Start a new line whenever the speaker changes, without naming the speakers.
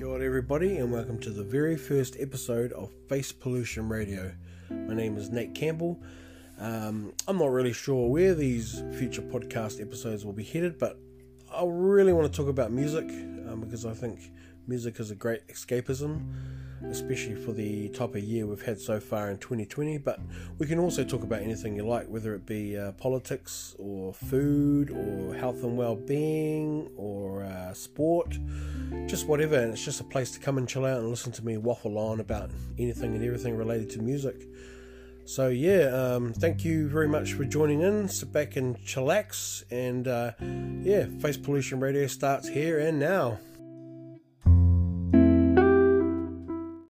Kia ora, everybody, and welcome to the very first episode of Face Pollution Radio. My name is Nate Campbell. Um, I'm not really sure where these future podcast episodes will be headed, but I really want to talk about music um, because I think music is a great escapism, especially for the type of year we've had so far in 2020. But we can also talk about anything you like, whether it be uh, politics or food or health and well being or uh, sport, just whatever. And it's just a place to come and chill out and listen to me waffle on about anything and everything related to music. So yeah, um, thank you very much for joining in. Sit back and chillax, and uh, yeah, Face Pollution Radio starts here and now.